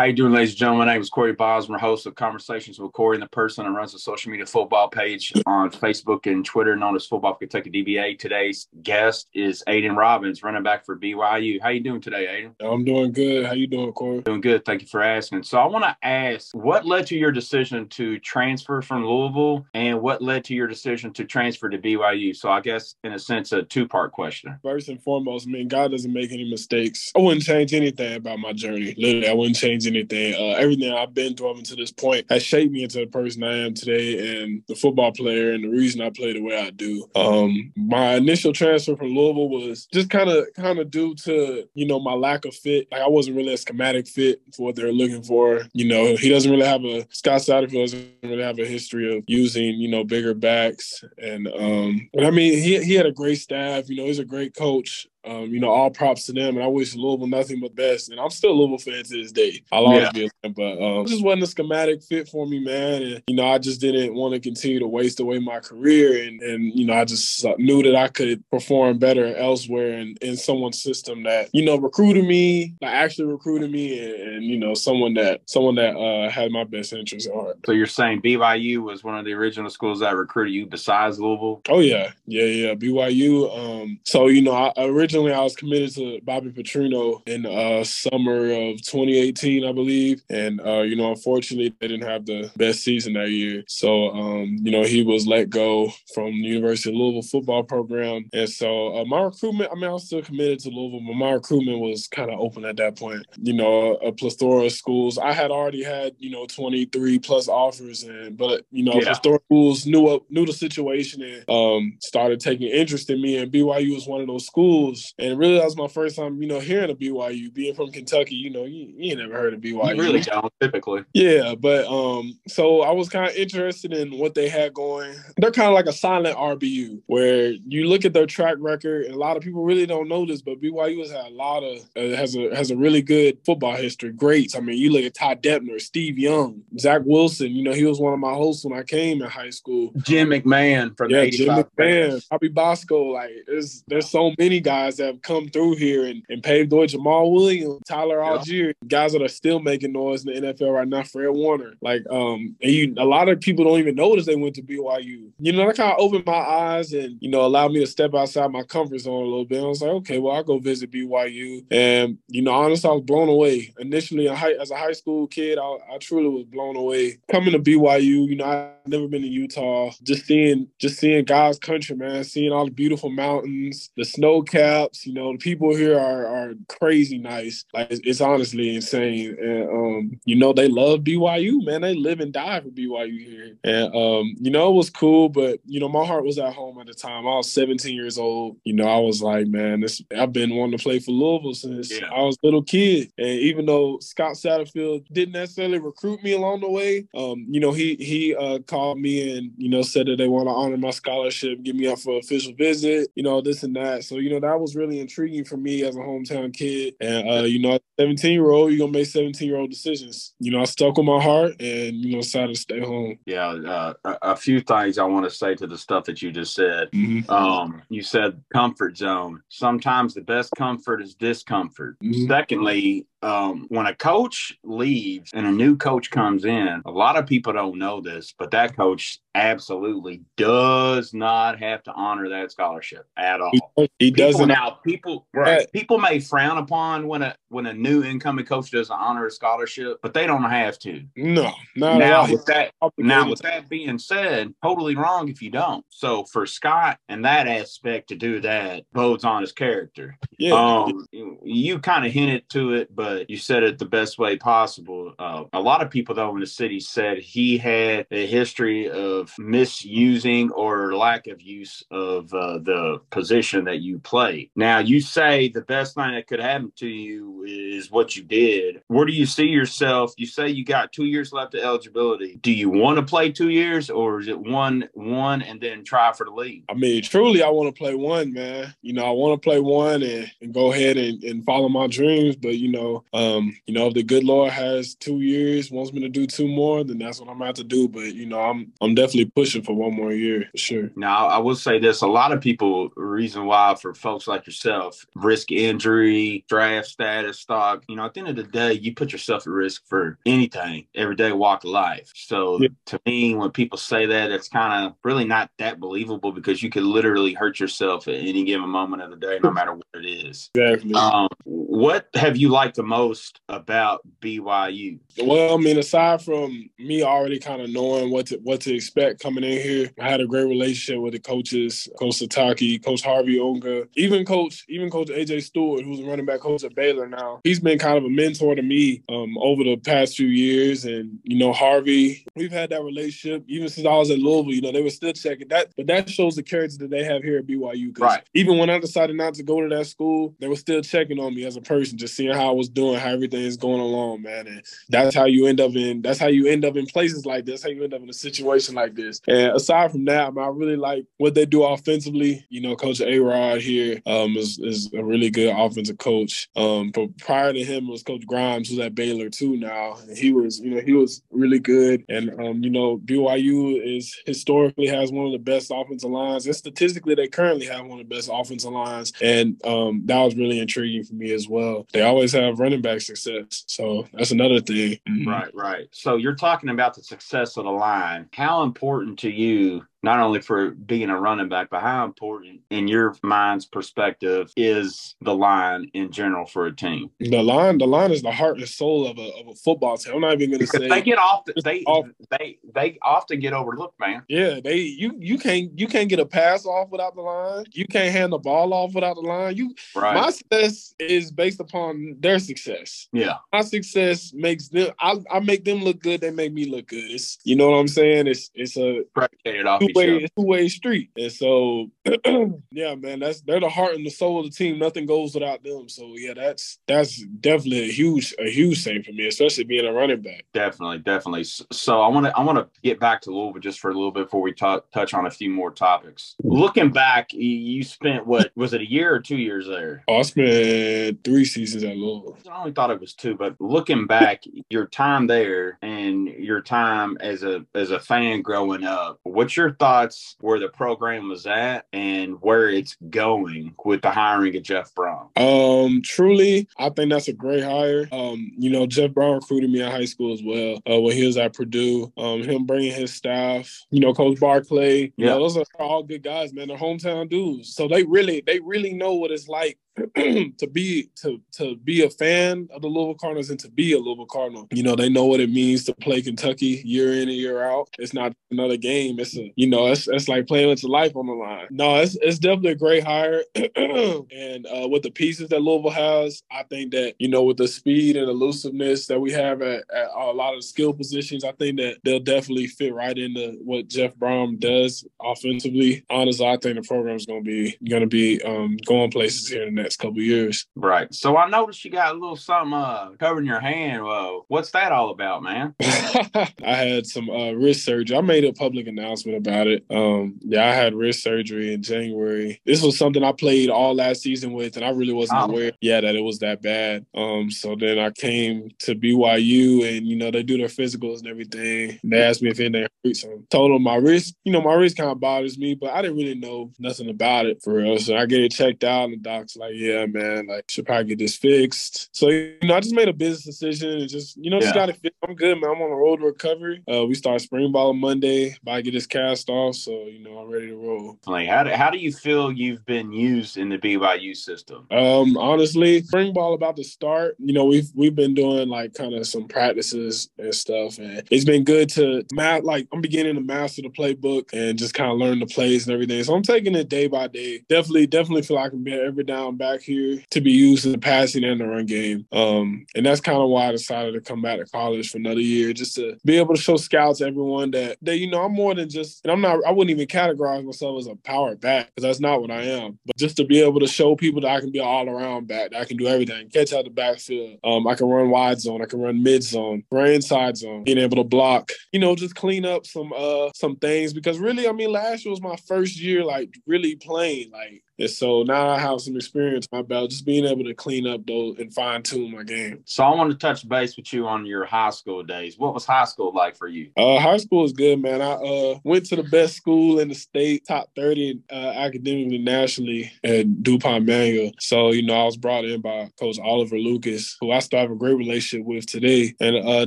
How you doing, ladies and gentlemen? My name is Corey Bosmer, host of Conversations with Corey, and the person that runs the social media football page on Facebook and Twitter, known as Football Kentucky DBA. Today's guest is Aidan Robbins, running back for BYU. How you doing today, Aidan? I'm doing good. How you doing, Corey? Doing good. Thank you for asking. So I want to ask, what led to your decision to transfer from Louisville, and what led to your decision to transfer to BYU? So I guess, in a sense, a two-part question. First and foremost, I mean, God doesn't make any mistakes. I wouldn't change anything about my journey. Literally, I wouldn't change anything. Uh, everything I've been through up until this point has shaped me into the person I am today and the football player and the reason I play the way I do. Um, my initial transfer from Louisville was just kind of kind of due to you know my lack of fit. Like I wasn't really a schematic fit for what they're looking for. You know, he doesn't really have a Scott Satterfield doesn't really have a history of using you know bigger backs and um, but I mean he he had a great staff. You know, he's a great coach. Um, you know, all props to them, and I wish Louisville nothing but best. And I'm still a Louisville fan to this day. I'll always yeah. be a fan, but um, just wasn't a schematic fit for me, man. And you know, I just didn't want to continue to waste away my career, and and you know, I just knew that I could perform better elsewhere in, in someone's system that you know recruited me, like actually recruited me, and, and you know, someone that someone that uh, had my best interest at heart. So you're saying BYU was one of the original schools that recruited you besides Louisville? Oh yeah, yeah, yeah. BYU. Um, so you know, I originally originally I was committed to Bobby Petrino in uh, summer of 2018, I believe, and uh, you know, unfortunately, they didn't have the best season that year. So, um, you know, he was let go from the University of Louisville football program, and so uh, my recruitment. I mean, I was still committed to Louisville, but my recruitment was kind of open at that point. You know, a plethora of schools. I had already had you know 23 plus offers, and but you know, yeah. plethora of schools knew up, knew the situation and um, started taking interest in me. And BYU was one of those schools and really, that was my first time, you know, hearing of BYU. Being from Kentucky, you know, you, you never heard of BYU. You really don't typically. Yeah, but um, so I was kind of interested in what they had going. They're kind of like a silent RBU, where you look at their track record, and a lot of people really don't know this, but BYU has had a lot of uh, has a has a really good football history. Greats. I mean, you look at Ty Detmer, Steve Young, Zach Wilson. You know, he was one of my hosts when I came in high school. Jim McMahon from yeah, Jim McMahon, Robbie Bosco. Like, there's there's so many guys guys that have come through here and, and paved the way. Jamaal Williams, Tyler yeah. Guys that are still making noise in the NFL right now. Fred Warner, like um, and you, a lot of people don't even notice they went to BYU. You know, that kind of opened my eyes and you know allowed me to step outside my comfort zone a little bit. I was like, okay, well, I'll go visit BYU, and you know, honestly, I was blown away. Initially, as a high school kid, I, I truly was blown away coming to BYU. You know, I've never been to Utah, just seeing just seeing God's country, man, seeing all the beautiful mountains, the snow cap you know, the people here are are crazy nice. Like it's, it's honestly insane. And um, you know, they love BYU, man. They live and die for BYU here. And um, you know, it was cool, but you know, my heart was at home at the time. I was 17 years old. You know, I was like, man, this I've been wanting to play for Louisville since yeah. I was a little kid. And even though Scott Satterfield didn't necessarily recruit me along the way, um, you know, he he uh, called me and you know said that they want to honor my scholarship, get me up for official visit, you know, this and that. So you know, that was was really intriguing for me as a hometown kid. And uh, you know, 17 year old, you're gonna make 17 year old decisions. You know, I stuck with my heart and you know decided to stay home. Yeah, uh, a, a, few things I want to say to the stuff that you just said. Mm-hmm. Um, you said comfort zone. Sometimes the best comfort is discomfort. Mm-hmm. Secondly, um, when a coach leaves and a new coach comes in, a lot of people don't know this, but that coach absolutely does not have to honor that scholarship at all. He, he doesn't. Now, people right, people may frown upon when a when a new incoming coach doesn't honor a scholarship, but they don't have to. No, not now. With that, now with that being said, totally wrong if you don't. So for Scott and that aspect to do that bodes on his character. Yeah, um, you kind of hinted to it, but but you said it the best way possible. Uh, a lot of people, though, in the city said he had a history of misusing or lack of use of uh, the position that you play. Now, you say the best thing that could happen to you is what you did. Where do you see yourself? You say you got two years left of eligibility. Do you want to play two years, or is it one, one, and then try for the league? I mean, truly, I want to play one, man. You know, I want to play one and, and go ahead and, and follow my dreams. But you know, um, you know, if the good Lord has two years, wants me to do two more, then that's what I'm about to do. But you know, I'm I'm definitely pushing for one more year for sure. Now, I will say this: a lot of people, reason why for folks like yourself, risk injury, draft status, stock. You know, at the end of the day, you put yourself at risk for anything, everyday walk of life. So yeah. to me, when people say that, it's kind of really not that believable because you could literally hurt yourself at any given moment of the day, no matter what it is. Exactly. Um, what have you liked the most about BYU? Well, I mean, aside from me already kind of knowing what to what to expect coming in here, I had a great relationship with the coaches, Coach Sitake, Coach Harvey Unga, even Coach even Coach AJ Steward, who's a running back coach at Baylor now. He's been kind of a mentor to me um, over the past few years, and you know Harvey, we've had that relationship even since I was at Louisville. You know, they were still checking that, but that shows the character that they have here at BYU. Right. Even when I decided not to go to that school, they were still checking on me as a person, just seeing how I was doing, how everything is going along, man. And that's how you end up in. That's how you end up in places like this. How you end up in a situation like this. And aside from that, I, really like what they do offensively. You know, Coach A Rod here um, is, is a really good offensive coach. Um, but prior to him was Coach Grimes, who's at Baylor too now. And he was, you know, he was really good. And um, you know, BYU is historically has one of the best offensive lines, and statistically, they currently have one of the best offensive lines. And um, that was really intriguing for me as well. They always have running back success, so that's another thing. Right, right. So you're talking about the success of the line. How important to you not only for being a running back, but how important in your mind's perspective is the line in general for a team? The line, the line is the heart and soul of a, of a football team. I'm not even going to say they get off. The, they off. they they often get overlooked, man. Yeah, they you you can't you can't get a pass off without the line. You can't hand the ball off without the line. You right. my success is based upon their success. Yeah, my success makes them. I, I make them look good. They make me look good. It's you know what I'm saying. It's it's a predicated off two-way two-way street. And so, yeah, man, that's they're the heart and the soul of the team. Nothing goes without them. So yeah, that's that's definitely a huge a huge thing for me, especially being a running back. Definitely, definitely. So I want to I want to get back to Louisville just for a little bit before we t- touch on a few more topics. Looking back, you spent what was it a year or two years there? Oh, I spent three seasons at Louisville. I only thought it was two, but looking back, your time there and your time as a as a fan growing up, what's your thoughts where the program was at and where it's going with the hiring of Jeff Brohm? Um, truly, I think that's a great hire. Um, you know, Jeff Brohm recruited me in high school as well uh, when he was at Purdue. Um, him bringing his staff, you know, Coach Barkley. Yeah, those are all good guys, man. They're hometown dudes, so they really, they really know what it's like to be to to be a fan of the Louisville Cardinals and to be a Louisville Cardinal. You know, they know what it means to play Kentucky year in and year out. It's not another game. It's a you know, it's it's like playing with your life on the line. No, it's it's definitely a great hire. and uh, with the pieces that Louisville has, I think that you know with the speed and elusiveness that we have at, at a lot of skill positions, I think that they'll definitely fit right into what Jeff Brohm does offensively. Honestly, I think the program is going to be going to be um, going places here the next couple years. Right. So I noticed you got a little something uh, covering your hand. Whoa, what's that all about, man? I had some uh, wrist surgery. I made a public announcement about it. Um, yeah, I had wrist surgery in January. This was something I played all last season with, and I really wasn't oh. aware, yeah, that it was that bad. Um, so then I came to BYU, and you know they do their physicals and everything. They asked me if anything hurt, so I told them my wrist. You know, my wrist kind of bothers me, but I didn't really know nothing about it for real. So I get it checked out, and the doc's like, yeah, man, like should probably get this fixed. So you know, I just made a business decision and just you know yeah. just got fixed. I'm good, man. I'm on the road to recovery. Uh, we start spring ball on Monday. I get this cast off, so you know I'm ready to roll. Like, how do, how do you feel you've been used in the BYU system? Um, honestly, spring ball about to start. You know, we've we've been doing like kind of some practices and stuff, and it's been good to math. Like I'm beginning to master the playbook and just kind of learn the plays and everything. So I'm taking it day by day. Definitely, definitely feel like I can be every down back here to be used in the passing and the run game. Um, and that's kind of why I decided to come back to college for another year, just to be able to show scouts everyone that that you know I'm more than just. And I'm not. I wouldn't even categorize myself as a power back because that's not what I am. But just to be able to show people that I can be an all around back, that I can do everything, catch out the backfield. Um, I can run wide zone, I can run mid zone, run inside zone, being able to block. You know, just clean up some uh some things because really, I mean, last year was my first year like really playing like And so now I have some experience about just being able to clean up those and fine tune my game. So I want to touch base with you on your high school days. What was high school like for you? Uh, high school was good, man. I uh, went to the best school in the state, top 30 uh, academically nationally at DuPont Manual. So, you know, I was brought in by Coach Oliver Lucas, who I still have a great relationship with today. And uh,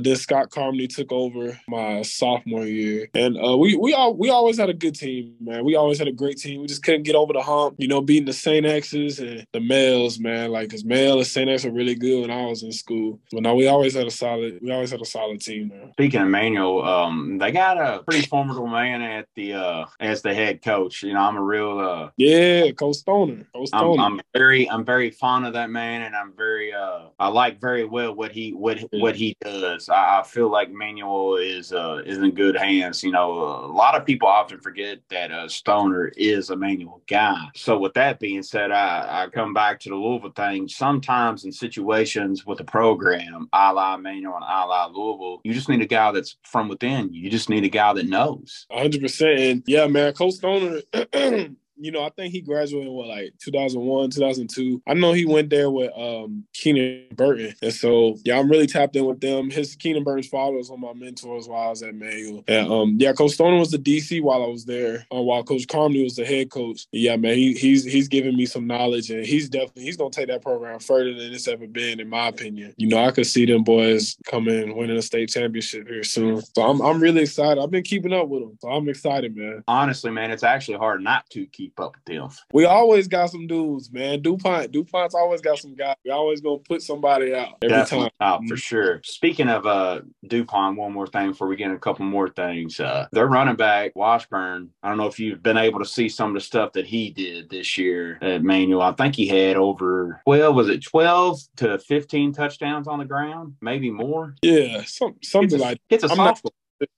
then Scott Carmody took over my sophomore year. And uh, we we all we always had a good team, man. We always had a great team. We just couldn't get over the hump, you know, beating the St. X's and the males, man. Like, because male and. X were really good when I was in school. But now we always had a solid, we always had a solid team, man. Speaking of Manual, um, they got a pretty formidable man at the uh as the head coach. You know, I'm a real uh yeah, Coach Stoner. Coach Stoner. I'm, I'm very I'm very fond of that man and I'm very uh I like very well what he what yeah. what he does. I, I, feel like Manual is uh is in good hands. You know, a lot of people often forget that uh Stoner is a Manual guy. So with that being said, I, I come back to the Louisville thing. Sometimes in situations with the program, a la Manual and a la Louisville, you just need a guy that's from within. You just need a guy that knows. 100%. And yeah, man, Coach Stoner you know, I think he graduated what like 2001, 2002. I know he went there with um Keenan Burton, and so yeah, I'm really tapped in with them. His Keenan Burton's father was one of my mentors while I was at Manual, and um yeah, Coach Stoner was the DC while I was there, uh, while Coach Carmody was the head coach. Yeah, man, he, he's he's giving me some knowledge, and he's definitely he's gonna take that program further than it's ever been, in my opinion. You know, I could see them boys coming winning a state championship here soon, so I'm I'm really excited. I've been keeping up with them, so I'm excited, man. Honestly, man, it's actually hard not to keep keep up with them. We always got some dudes, man. DuPont, DuPont's always got some guys. We always gonna put somebody out every Definitely time. Out for sure. Speaking of uh DuPont, one more thing before we get a couple more things. Uh their running back, Washburn. I don't know if you've been able to see some of the stuff that he did this year at Manual. I think he had over 12, was it 12 to 15 touchdowns on the ground? Maybe more. Yeah, some, something it's a, like it's a I'm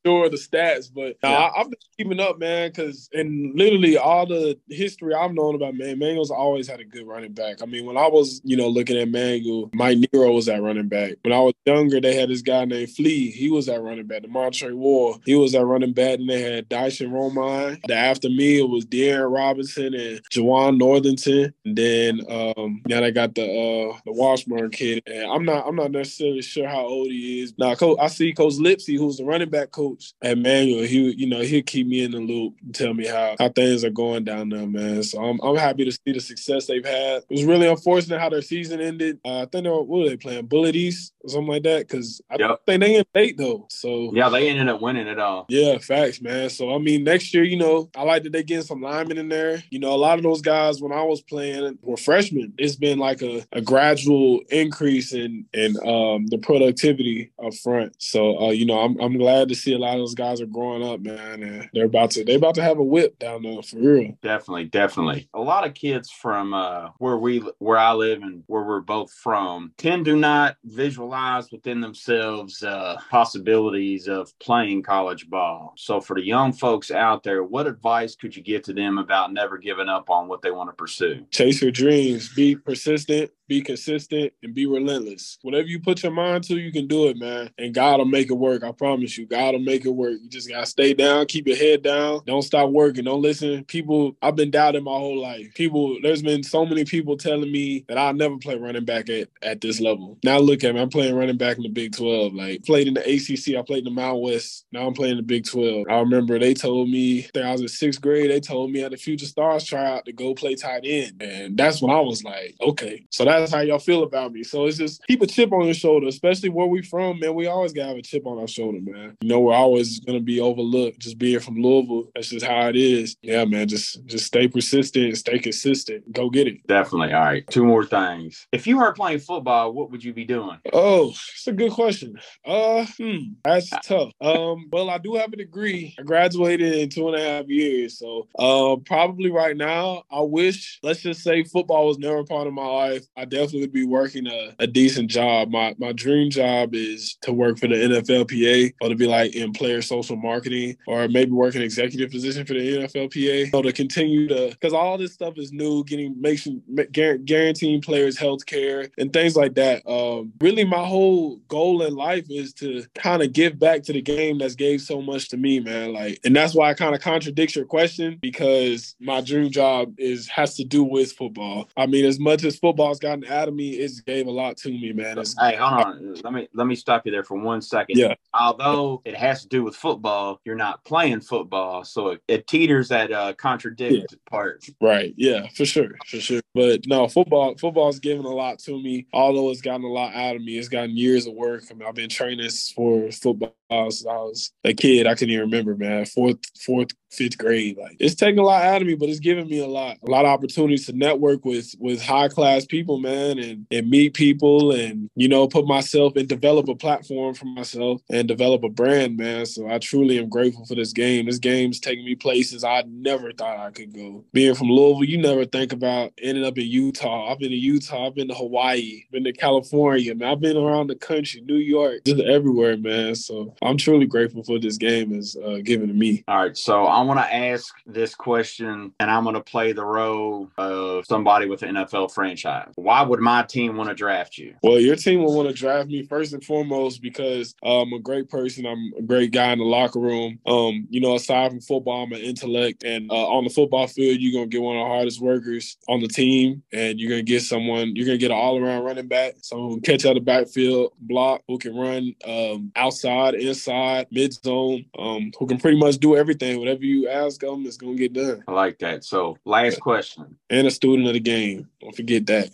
sure the stats, but yeah. I, have been keeping up, man, because and literally all the history I've known about man, Manual's always had a good running back. I mean, when I was, you know, looking at Manual, Mike Nero was that running back. When I was younger, they had this guy named Flea. He was that running back. The Montre War, he was that running back. And they had Dyson Romine. The after me, it was De'Aaron Robinson and Juwan Northington. And then um, now they got the uh the Washburn kid. And I'm not I'm not necessarily sure how old he is. Now, I see Coach Lipsy, who's the running back coach at Manual, he you know he'll keep me in the loop, and tell me how how things are going down there, man. So I'm I'm happy to see the success they've had. It was really unfortunate how their season ended. Uh, I think they were what were they playing Bullitt East or something like that because I yep. think they in eight though. So yeah, they ended up winning it all. Yeah, facts, man. So I mean, next year, you know, I like that they getting some linemen in there. You know, a lot of those guys when I was playing were freshmen. It's been like a, a gradual increase in in um, the productivity up front. So uh, you know, I'm I'm glad to see a lot of those guys are growing up, man, and they're about to they're about to have a whip down there for real. Definitely, definitely. A lot of kids from uh, where we where I live and where we're both from tend to not visualize within themselves uh, possibilities of playing college ball. So for the young folks out there, what advice could you give to them about never giving up on what they want to pursue? Chase your dreams, be persistent, be consistent, and be relentless. Whatever you put your mind to, you can do it, man. And God will make it work. I promise you. God will make it work. You just gotta stay down, keep your head down, don't stop working, don't listen. People, I've been doubting my whole life. People, there's been so many people telling me that I'll never play running back at, at this level. Now look at me, I'm playing running back in the Big 12. Like played in the ACC, I played in the Mountain West. Now I'm playing in the Big 12. I remember they told me, I, I was in sixth grade, they told me at the Future Stars tryout to go play tight end. And that's when I was like, okay. So that's how y'all feel about me. So it's just keep a chip on your shoulder, especially where we from, man. We always gotta have a chip on our shoulder, man. You know, we're always gonna be overlooked just being from Louisville. That's just how it is. Yeah, man. Just just stay persistent, stay consistent. Go get it. Definitely. All right. Two more things. If you weren't playing football, what would you be doing? Oh, it's a good question. Uh hmm, that's tough. Um, well, I do have a degree. I graduated in two and a half years. So uh probably right now, I wish, let's just say football was never part of my life. I definitely would be working a, a decent job. My my dream job is to work for the NFLPA or to be like like in player social marketing or maybe work an executive position for the NFLPA. So to continue to, because all this stuff is new, getting making guaranteeing players health care and things like that. Um, really, my whole goal in life is to kind of give back to the game that's gave so much to me, man. Like, and that's why I kind of contradict your question because my dream job is has to do with football. I mean, as much as football's gotten out of me, it's gave a lot to me, man. It's, hey, hold on. Let me let me stop you there for one second. Yeah. Although it has to do with football, you're not playing football, so it, it teeters that uh, contradict yeah. part. Right. Yeah, for sure, for sure. But no, football football's given a lot to me. Although it's gotten a lot out of me, it's gotten years of work. I mean, I've been training for football since I was a kid. I can even remember, man. Fourth, fourth, fifth grade. Like it's taking a lot out of me, but it's giving me a lot, a lot of opportunities to network with with high class people, man, and and meet people, and you know, put myself and develop a platform for myself and develop a brand, man. So I truly am grateful for this game. This game's taking me places I never thought I could go. Being from Louisville, you never think about ending up in Utah. I've been to Utah, I've been to Hawaii, been to California, man. I've been around the country, New York, just everywhere, man. So I'm truly grateful for this game is uh, given to me. All right, so I want to ask this question, and I'm going to play the role of somebody with an NFL franchise. Why would my team want to draft you? Well, your team will want to draft me first and foremost because I'm a great person. I'm a great guy in the locker room. Um, you know, aside from football, I'm an intellect, and uh, on the football field, you're gonna get one of the hardest workers on the team, and you're gonna get someone. You're gonna get an all-around running back, someone who can catch out the backfield, block, who can run um, outside, inside, mid zone, um, who can pretty much do everything. Whatever you ask them, it's gonna get done. I like that. So, last question. And a student of the game. Don't forget that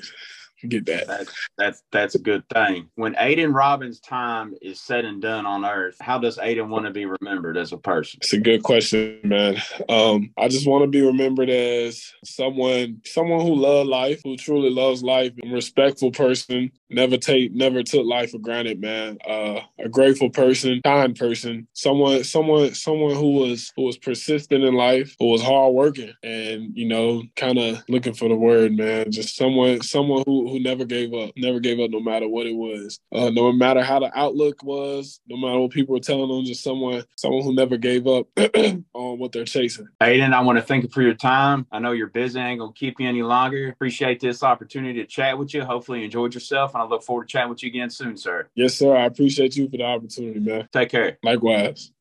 get that. That's that's that's a good thing. When Aidan Robbins' time is said and done on Earth, how does Aidan want to be remembered as a person? It's a good question, man. Um, I just want to be remembered as someone someone who loved life, who truly loves life, a respectful person, never take never took life for granted, man. Uh, a grateful person, kind person, someone someone someone who was who was persistent in life, who was hardworking, and you know, kind of looking for the word, man. Just someone someone who who never gave up, never gave up no matter what it was. Uh, no matter how the outlook was, no matter what people were telling them, just someone, someone who never gave up on what they're chasing. Aidan, I want to thank you for your time. I know you're busy. I ain't gonna keep you any longer. Appreciate this opportunity to chat with you. Hopefully you enjoyed yourself and I look forward to chatting with you again soon, sir. Yes, sir. I appreciate you for the opportunity, man. Take care. Likewise.